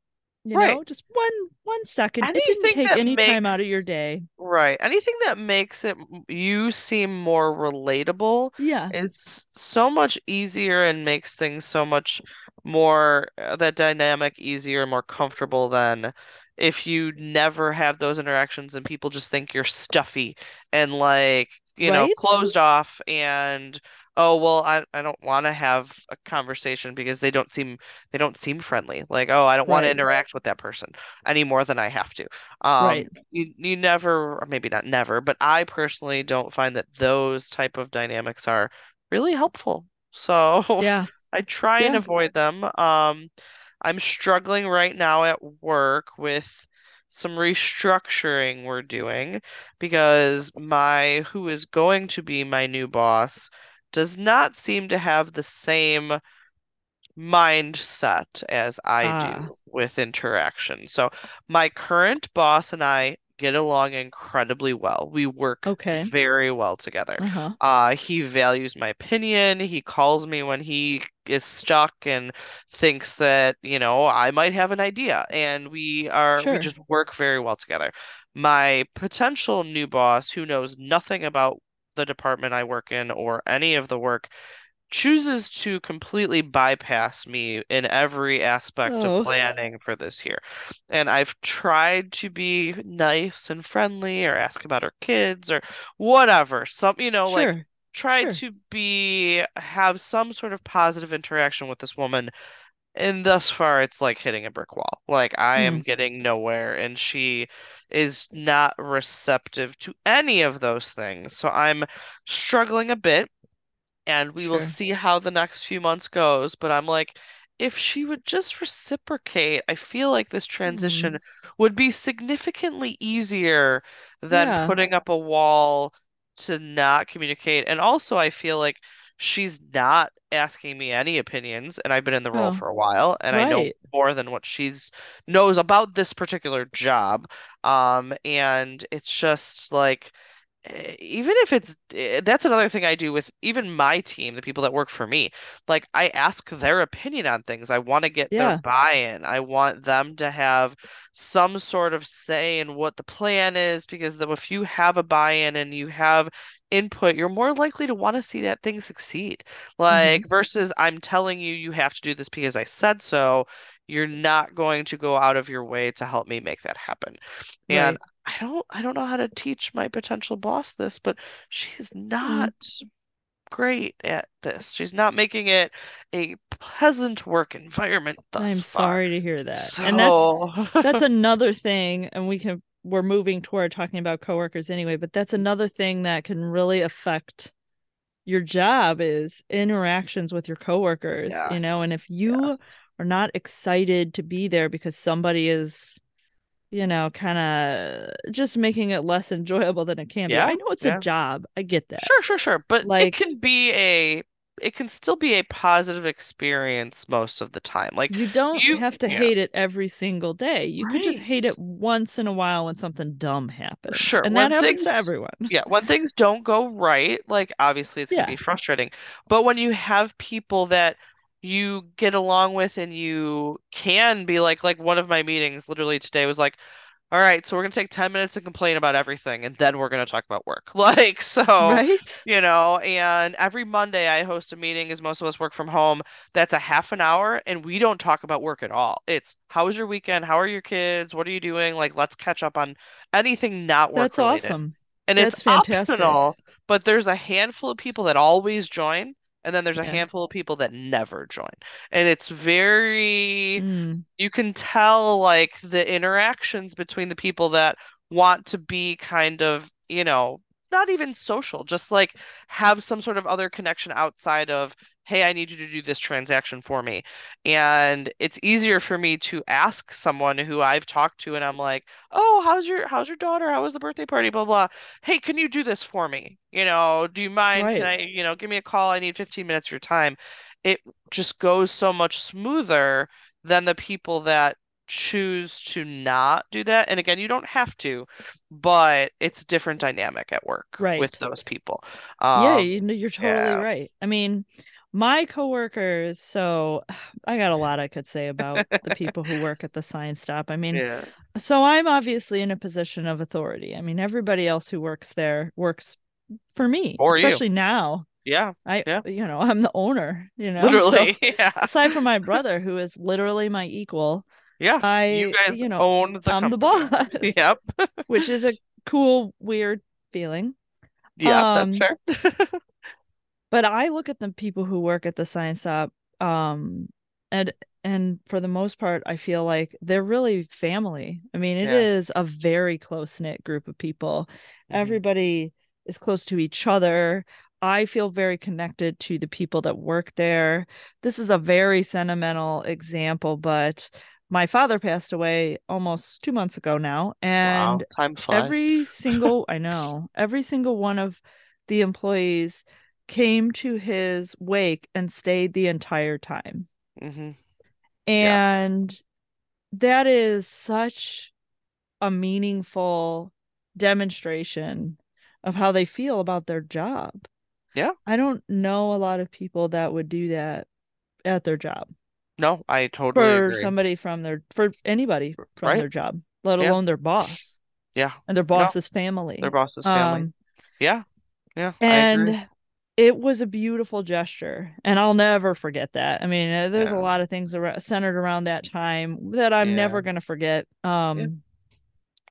you Right. know, just one one second. It didn't take any time out of your day. right. Anything that makes it you seem more relatable Yeah. it's so much easier and makes things so much more uh, that dynamic easier and more comfortable than if you never have those interactions and people just think you're stuffy and like, you know, closed off and oh well I, I don't want to have a conversation because they don't seem they don't seem friendly. Like, oh, I don't want to interact with that person any more than I have to. Um, Right. you you never, or maybe not never, but I personally don't find that those type of dynamics are really helpful. So Yeah. I try and avoid them. Um, I'm struggling right now at work with some restructuring we're doing because my who is going to be my new boss does not seem to have the same mindset as I Ah. do with interaction. So my current boss and I get along incredibly well. We work Okay. very well together. Uh-huh. Uh, he values my opinion. He calls me when he is stuck and thinks that, you know, I might have an idea. And we are, we just work very well together. My potential new boss, who knows nothing about the department I work in or any of the work, chooses to completely bypass me in every aspect Oh. of planning for this year. And I've tried to be nice and friendly or ask about her kids or whatever. Some, you know, like try Sure. to be have some sort of positive interaction with this woman. And thus far, it's like hitting a brick wall. Like I am Hmm. getting nowhere, and she is not receptive to any of those things. So I'm struggling a bit and we will see how the next few months goes. But I'm like, if she would just reciprocate, I feel like this transition would be significantly easier than Yeah. putting up a wall to not communicate. And also, I feel like she's not asking me any opinions, and I've been in the role Oh. for a while, and I know more than what she's knows about this particular job. Um, and it's just like eh, even if it's eh, that's another thing I do with even my team, the people that work for me. Like I ask their opinion on things. I want to get their buy-in. I want them to have some sort of say in what the plan is because if you have a buy-in and you have input, you're more likely to want to see that thing succeed. Mm-hmm. Like versus I'm telling you you have to do this because I said so. you're not going to go out of your way to help me make that happen. And I don't I don't know how to teach my potential boss this, but she's not great at this. She's not making it a pleasant work environment thus I'm far. sorry to hear that. And that's that's another thing, and we can we're moving toward talking about coworkers anyway, but that's another thing that can really affect your job is interactions with your coworkers, Yeah. you know, and if you are not excited to be there because somebody is you know, kind of just making it less enjoyable than it can Yeah, be. I know it's yeah. a job. I get that. Sure, sure, sure. But like, it can be a it can still be a positive experience most of the time. Like You don't you- have to yeah. hate it every single day. You could just hate it once in a while when something dumb happens. Sure, And when that happens to everyone. Yeah, when things don't go right, like obviously it's gonna be frustrating. But when you have people that you get along with and you can be like like one of my meetings literally today was like, all right, so we're gonna take 10 minutes to complain about everything and then we're gonna talk about work. Like so Right? you know, and every Monday I host a meeting as most of us work from home. That's a half an hour, and we don't talk about work at all. It's how was your weekend? How are your kids? What are you doing? Like, let's catch up on anything not work That's related. awesome. And it's That's fantastic. optional, but there's a handful of people that always join, and then there's a Yeah. handful of people that never join. And it's very, Mm, you can tell like the interactions between the people that want to be kind of, you know, not even social, just like have some sort of other connection outside of, hey, I need you to do this transaction for me. And it's easier for me to ask someone who I've talked to and I'm like, "Oh, how's your how's your daughter? How was the birthday party? Blah blah. Hey, can you do this for me? You know, do you mind? Can I, you know, give me a call. I need 15 minutes of your time." It just goes so much smoother than the people that choose to not do that. And again, you don't have to, but it's a different dynamic at work right. with those people. yeah, Um, you know, you're totally yeah. right. I mean, my coworkers, so I got a lot I could say about the people who work at the Science Stop. I mean, yeah. so I'm obviously in a position of authority. I mean, everybody else who works there works for me, you. especially now. Yeah, I, Yeah. you know, I'm the owner, you know. So literally. Yeah. aside from my brother, who is literally my equal, Yeah. I, You guys you know, own the I'm the boss, Yep. which is a cool, weird feeling. Yeah, Um, that's fair. But I look at the people who work at the Science Stop, um, and and for the most part, I feel like they're really family. I mean, it Yeah. is a very close knit group of people. Mhm. Everybody is close to each other. I feel very connected to the people that work there. This is a very sentimental example, but my father passed away almost two months ago now, and Wow, every single I know, every single one of the employees came to his wake and stayed the entire time. hmm Yeah. And that is such a meaningful demonstration of how they feel about their job. Yeah. I don't know a lot of people that would do that at their job No, I totally for agree. somebody from their for anybody from Right. their job, let Yeah. alone their boss Yeah, and their boss's family. their boss's family. Um, Yeah, yeah, and it was a beautiful gesture and i'll never forget that i mean uh, there's Yeah. a lot of things centered around that time that i'm never going to forget um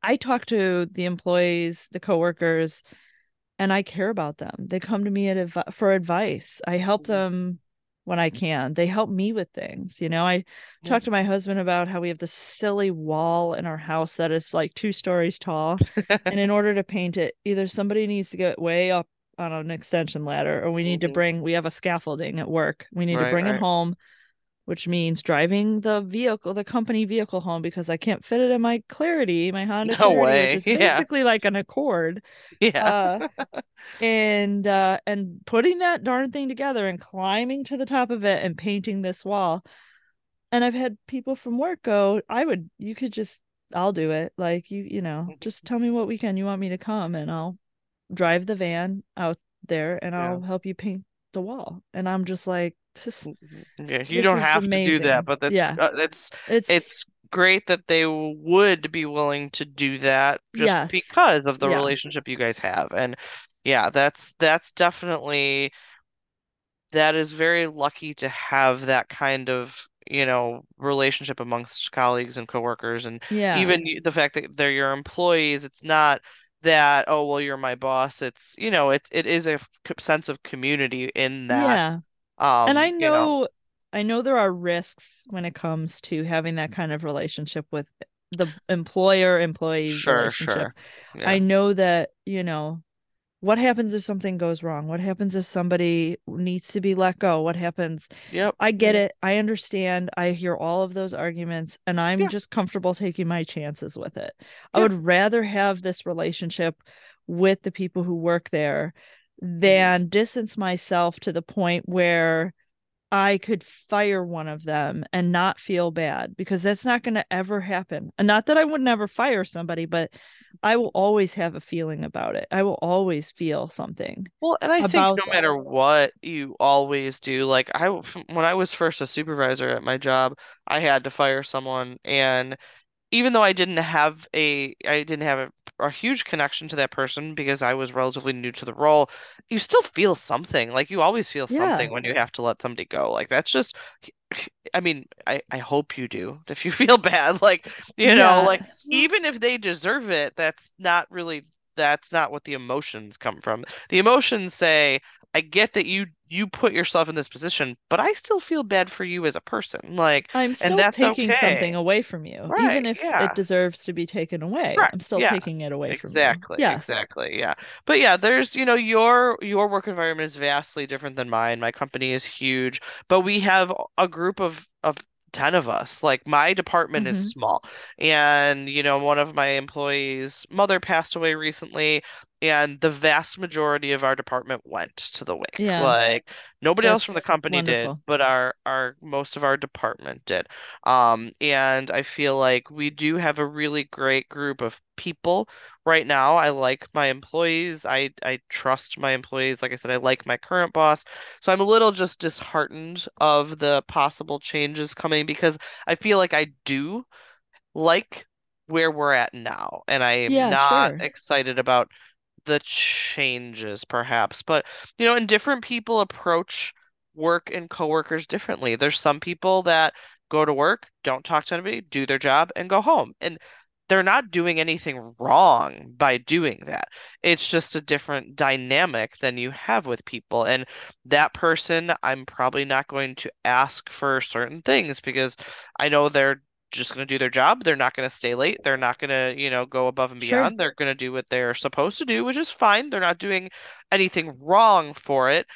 i talk to the employees the coworkers and i care about them they come to me at adv- for advice i help Mhm. them when i can. They help me with things you know? I Yeah. talk to my husband about how we have this silly wall in our house that is like two stories tall and in order to paint it either somebody needs to get way up on an extension ladder or we need to Mhm. bring we have a scaffolding at work. We need to Right, bring it home which means driving the vehicle the company vehicle home because i can't fit it in my clarity my honda No clarity way, which is yeah. basically like an accord Yeah. uh, and uh and putting that darn thing together and climbing to the top of it and painting this wall and i've had people from work go i would you could just i'll do it like you you know just tell me what weekend you want me to come and i'll drive the van out there and Yeah. i'll help you paint the wall and i'm just like this mm, mm, mm. Yeah, you don't have to do that, but that's Yeah. uh, it's it's it's great that they would be willing to do that just Yes. because of the Yeah. relationship you guys have. And yeah, that's that's definitely that is very lucky to have that kind of you know, relationship amongst colleagues and coworkers, and Yeah. even the fact that they're your employees. It's not that, oh, well, you're my boss. It's, you know, it it is a sense of community in that. Yeah. Um, And I you know, know I know there are risks when it comes to having that kind of relationship with the employer employee sure, relationship. sure. Yeah. I know that, you know, what happens if something goes wrong? What happens if somebody needs to be let go? What happens? Yep. I get yeah. it. I understand. I hear all of those arguments and I'm Yeah. just comfortable taking my chances with it. I would rather have this relationship with the people who work there Mm-hmm. than distance myself to the point where I could fire one of them and not feel bad because that's not going to ever happen. And not that I would never fire somebody, but I will always have a feeling about it. I will always feel something. Well, and I think no that. matter what you always do, like I when I was first a supervisor at my job, I had to fire someone, and even though I didn't have a, I didn't have a, a huge connection to that person because I was relatively new to the role, you still feel something. Like you always feel Yeah. something when you have to let somebody go. Like that's just, I mean, I, I hope you do. If you feel bad, like, you know, like even if they deserve it, that's not really, that's not what the emotions come from. The emotions say, I get that you you put yourself in this position, but I still feel bad for you as a person. Like, I'm still taking okay. something away from you, even if yeah. it deserves to be taken away. Correct, I'm still yeah, taking it away Exactly, from you. Exactly. Yes. exactly. Yeah. But yeah, there's, you know, your your work environment is vastly different than mine. My company is huge, but we have a group of of 10 of us. Like my department is Mhm. small. And, you know, one of my employees' mother passed away recently, and the vast majority of our department went to the wake. Yeah. Like nobody else from the That's company did, but our our most of our department did. Um, and I feel like we do have a really great group of people right now. I like my employees. I I trust my employees. Like I said, I like my current boss. So I'm a little just disheartened of the possible changes coming because I feel like I do like where we're at now, and I am Yeah, not sure. excited about the changes, perhaps. But, you know, and different people approach work and coworkers differently. There's some people that go to work, don't talk to anybody, do their job, and go home. And they're not doing anything wrong by doing that. It's just a different dynamic than you have with people. And that person, I'm probably not going to ask for certain things because I know they're just going to do their job. They're not going to stay late. They're not going to, you know, go above and Sure. beyond. They're going to do what they're supposed to do, which is fine. They're not doing anything wrong for it.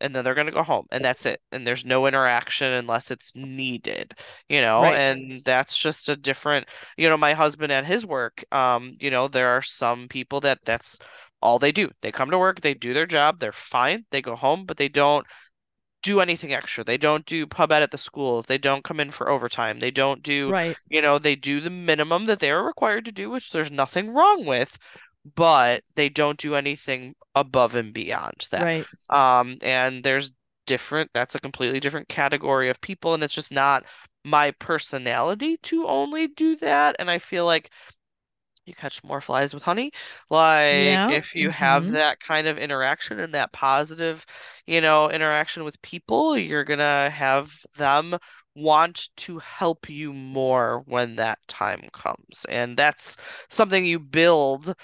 And then they're going to go home, and that's it. And there's no interaction unless it's needed, you know, Right. and that's just a different, you know, my husband at his work, um, you know, there are some people that that's all they do. They come to work, they do their job, they're fine, they go home, but they don't do anything extra. They don't do pub ed at the schools. They don't come in for overtime. They don't do, Right. you know, they do the minimum that they are required to do, which there's nothing wrong with, but they don't do anything above and beyond that. Right. Um, and there's different, that's a completely different category of people, and it's just not my personality to only do that. And I feel like you catch more flies with honey. Like Yeah. if you have Mhm. that kind of interaction and that positive, you know, interaction with people, you're gonna have them want to help you more when that time comes. And that's something you build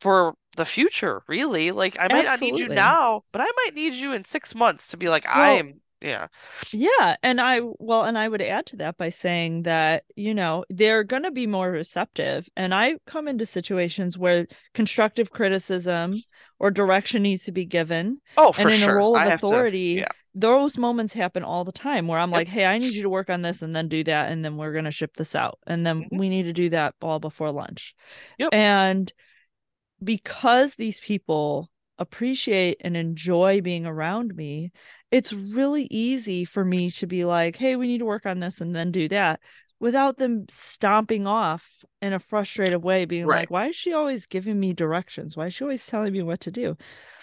for the future, really. Like I might not need you now, but I might need you in six months to be like, Well, am, yeah. Yeah, and I well, and I would add to that by saying that, you know, they're going to be more receptive. And I come into situations where constructive criticism or direction needs to be given. Oh, And in a role of I have to, authority, yeah. those moments happen all the time where I'm Yep. like, hey, I need you to work on this and then do that. And then we're going to ship this out. And then Mhm. we need to do that all before lunch. Yep. And because these people appreciate and enjoy being around me, it's really easy for me to be like, hey, we need to work on this and then do that without them stomping off in a frustrated way, being Right. like, why is she always giving me directions? Why is she always telling me what to do?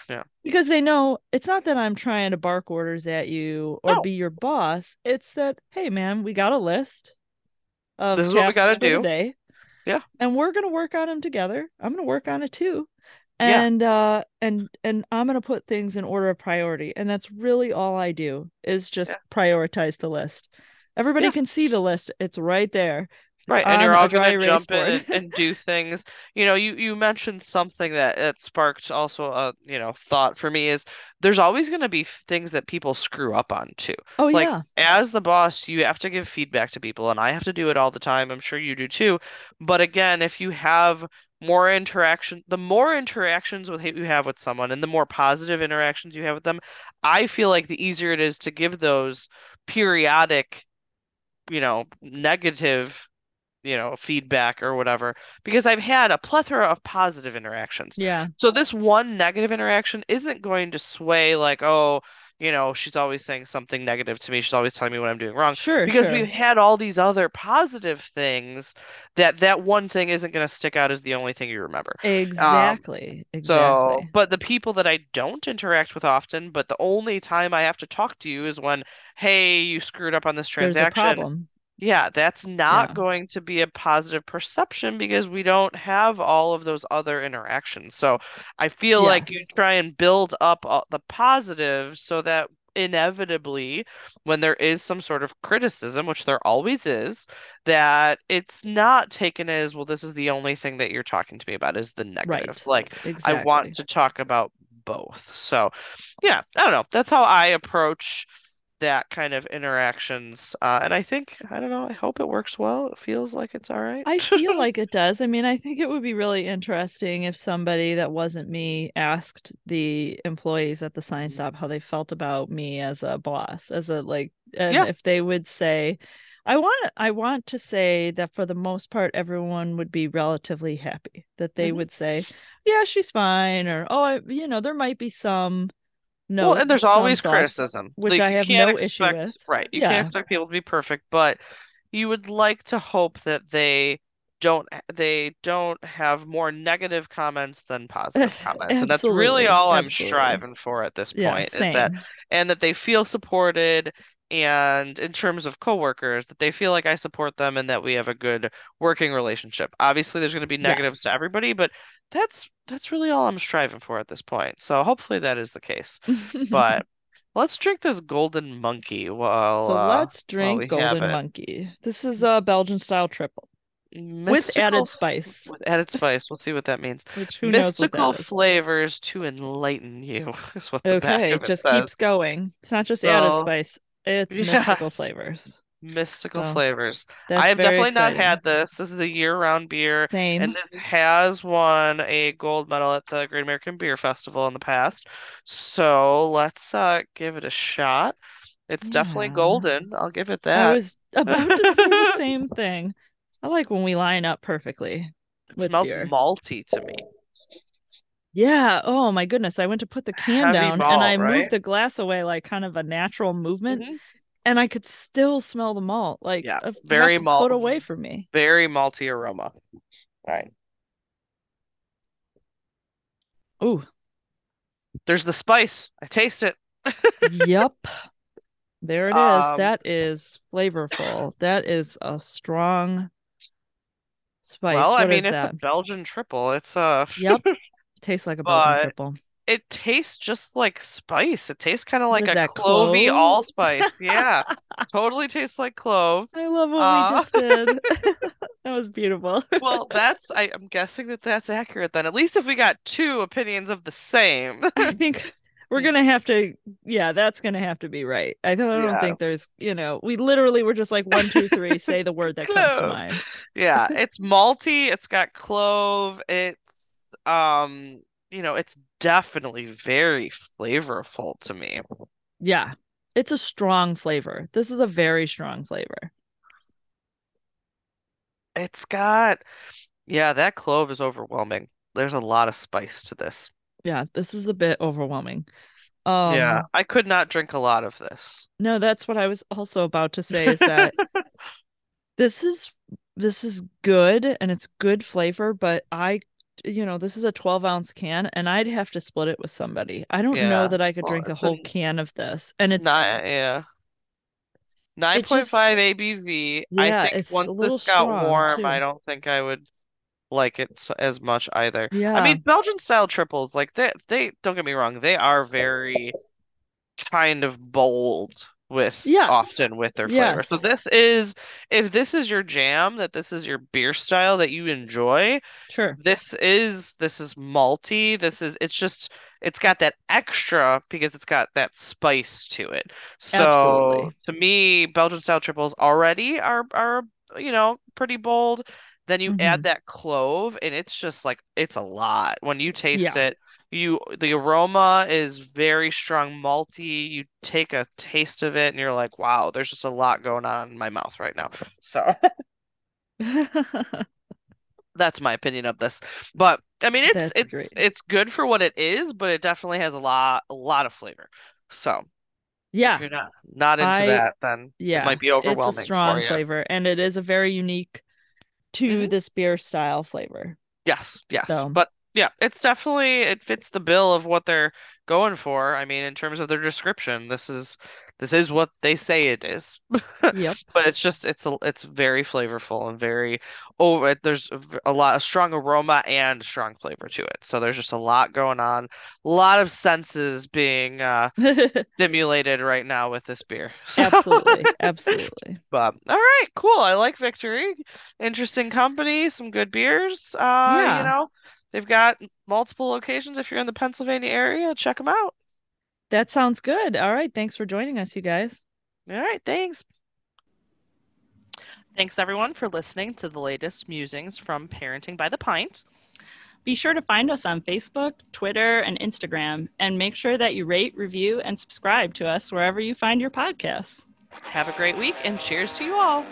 Yeah. Because they know it's not that I'm trying to bark orders at you or No. be your boss. It's that, hey, man, we got a list of This is what we for the do. day. Yeah. And we're going to work on them together. I'm going to work on it too Yeah. and uh and and i'm going to put things in order of priority and that's really all i do is just Yeah. prioritize the list Everybody Yeah. can see the list. It's right there. It's Right, and you're all gonna jump in and, do things. You know, you you mentioned something that that sparked also a, you know, thought for me is there's always gonna be things that people screw up on too. Oh Like yeah. as the boss, you have to give feedback to people, and I have to do it all the time. I'm sure you do too. But again, if you have more interaction, the more interactions with you have with someone and the more positive interactions you have with them, I feel like the easier it is to give those periodic, you know, negative you know, feedback or whatever, because I've had a plethora of positive interactions. Yeah. So this one negative interaction isn't going to sway like, oh, you know, she's always saying something negative to me. She's always telling me what I'm doing wrong. Sure, Because sure. we've had all these other positive things that that one thing isn't going to stick out as the only thing you remember. Um, exactly. So, Exactly. but the people that I don't interact with often, but the only time I have to talk to you is when, hey, you screwed up on this There's a transaction. Yeah, that's not Yeah. going to be a positive perception because we don't have all of those other interactions. So I feel like you try and build up the positives so that inevitably, when there is some sort of criticism, which there always is, that it's not taken as, well, this is the only thing that you're talking to me about is the negative. Right. Like, I want to talk about both. So, yeah, I don't know. That's how I approach that kind of interactions. Uh, and I think, I don't know, I hope it works well. It feels like it's all right. I feel like it does. I mean, I think it would be really interesting if somebody that wasn't me asked the employees at the sign Mm-hmm. stop how they felt about me as a boss, as a like, and Yeah. if they would say, I want I want to say that for the most part, everyone would be relatively happy. That they Mhm. would say, "Yeah, she's fine," or "Oh, I, you know, there might be some Well, and there's always thoughts," criticism. which Like, I have no issue with. right, you Yeah. can't expect people to be perfect, but you would like to hope that they don't they don't have more negative comments than positive comments. And that's really all I'm absolutely. striving for at this Yeah, point is that and that they feel supported and in terms of coworkers that they feel like I support them and that we have a good working relationship. Obviously there's going to be negatives to everybody, but that's that's really all I'm striving for at this point. So hopefully that is the case. But let's drink this golden monkey while So uh let's drink have Golden. Monkey. This is a Belgian style triple with added spice, with added spice. We'll see what that means. which who knows Mystical is. flavors to enlighten you is what the back Okay, it just says. keeps going. It's not just added spice, it's mystical flavors. Mystical So flavors. I have definitely not had this. This is a year-round beer, and Same. this has won a gold medal at the Great American Beer Festival in the past. So let's uh give it a shot. It's definitely golden. I'll give it that. I was about to say the same thing. I like when we line up perfectly It smells beer. malty to me. Yeah. Oh my goodness. I went to put the can Heavy down and I right? moved the glass away like kind of a natural movement, Mhm. And I could still smell the malt like Yeah, a very malt, foot away from me. very malty aroma. Right. Ooh. There's the spice. I taste it. Yep. There it is. Um, That is flavorful. That is a strong spice. well, I mean, it's that? a Belgian triple. It's a Yep. Tastes like a Belgian but triple. It tastes just like spice. It tastes kind of like a clovey clove? allspice. Yeah, totally tastes like clove. I love what we Uh, just did. That was beautiful. well, that's I, I'm guessing that that's accurate then. At least if we got two opinions of the same. I think we're gonna have to, yeah, that's gonna have to be right. I don't, I don't Yeah. think there's, you know, we literally were just like one, two, three, say the word that comes to mind. Yeah, it's malty, it's got clove, it's um, you know, it's definitely very flavorful to me. Yeah, it's a strong flavor. This is a very strong flavor. It's got, yeah, that clove is overwhelming. There's a lot of spice to this. Yeah, this is a bit overwhelming. Yeah, Um, I could not drink a lot of this. no, that's what I was also about to say is that this is this is good and it's good flavor, but I, you know, this is a 12 ounce can and I'd have to split it with somebody. I don't know that I could well, drink a whole can of this. And it's Not, yeah. 9.5 ABV. I think once this got warm, I don't think I would like it as much either. Yeah. I mean, Belgian style triples, like they they don't get me wrong, they are very kind of bold with Yes. often with their flavor. So this is if this is your jam, that this is your beer style that you enjoy, Sure. this is this is malty. This is it's just it's got that extra because it's got that spice to it. So Absolutely. to me, Belgian style triples already are are you know pretty bold. Then you add Mhm. that clove, and it's just like it's a lot. When you taste Yeah. it, you the aroma is very strong malty. You take a taste of it, and you're like, wow, there's just a lot going on in my mouth right now. So that's my opinion of this. But I mean, it's That's it's great. it's good for what it is, but it definitely has a lot a lot of flavor. So if yeah. you're not not into I- that, then yeah it might be overwhelming It's a strong flavor and it is a very unique to Mhm. this beer style flavor. Yes, yes. So- But yeah, it's definitely it fits the bill of what they're going for. I mean, in terms of their description, this is this is what they say it is. Yep. But it's just it's a, it's very flavorful and very over there's a lot a strong aroma and strong flavor to it. So there's just a lot going on. A lot of senses being uh stimulated right now with this beer. So- absolutely. Absolutely. but all right, cool. I like Victory. Interesting company, some good beers. Uh, Yeah. you know, they've got multiple locations. If you're in the Pennsylvania area, check them out. That sounds good. All right. Thanks for joining us, you guys. All right, thanks. Thanks everyone for listening to the latest musings from Parenting by the Pint. Be sure to find us on Facebook, Twitter, and Instagram, and make sure that you rate, review, and subscribe to us wherever you find your podcasts. Have a great week and cheers to you all.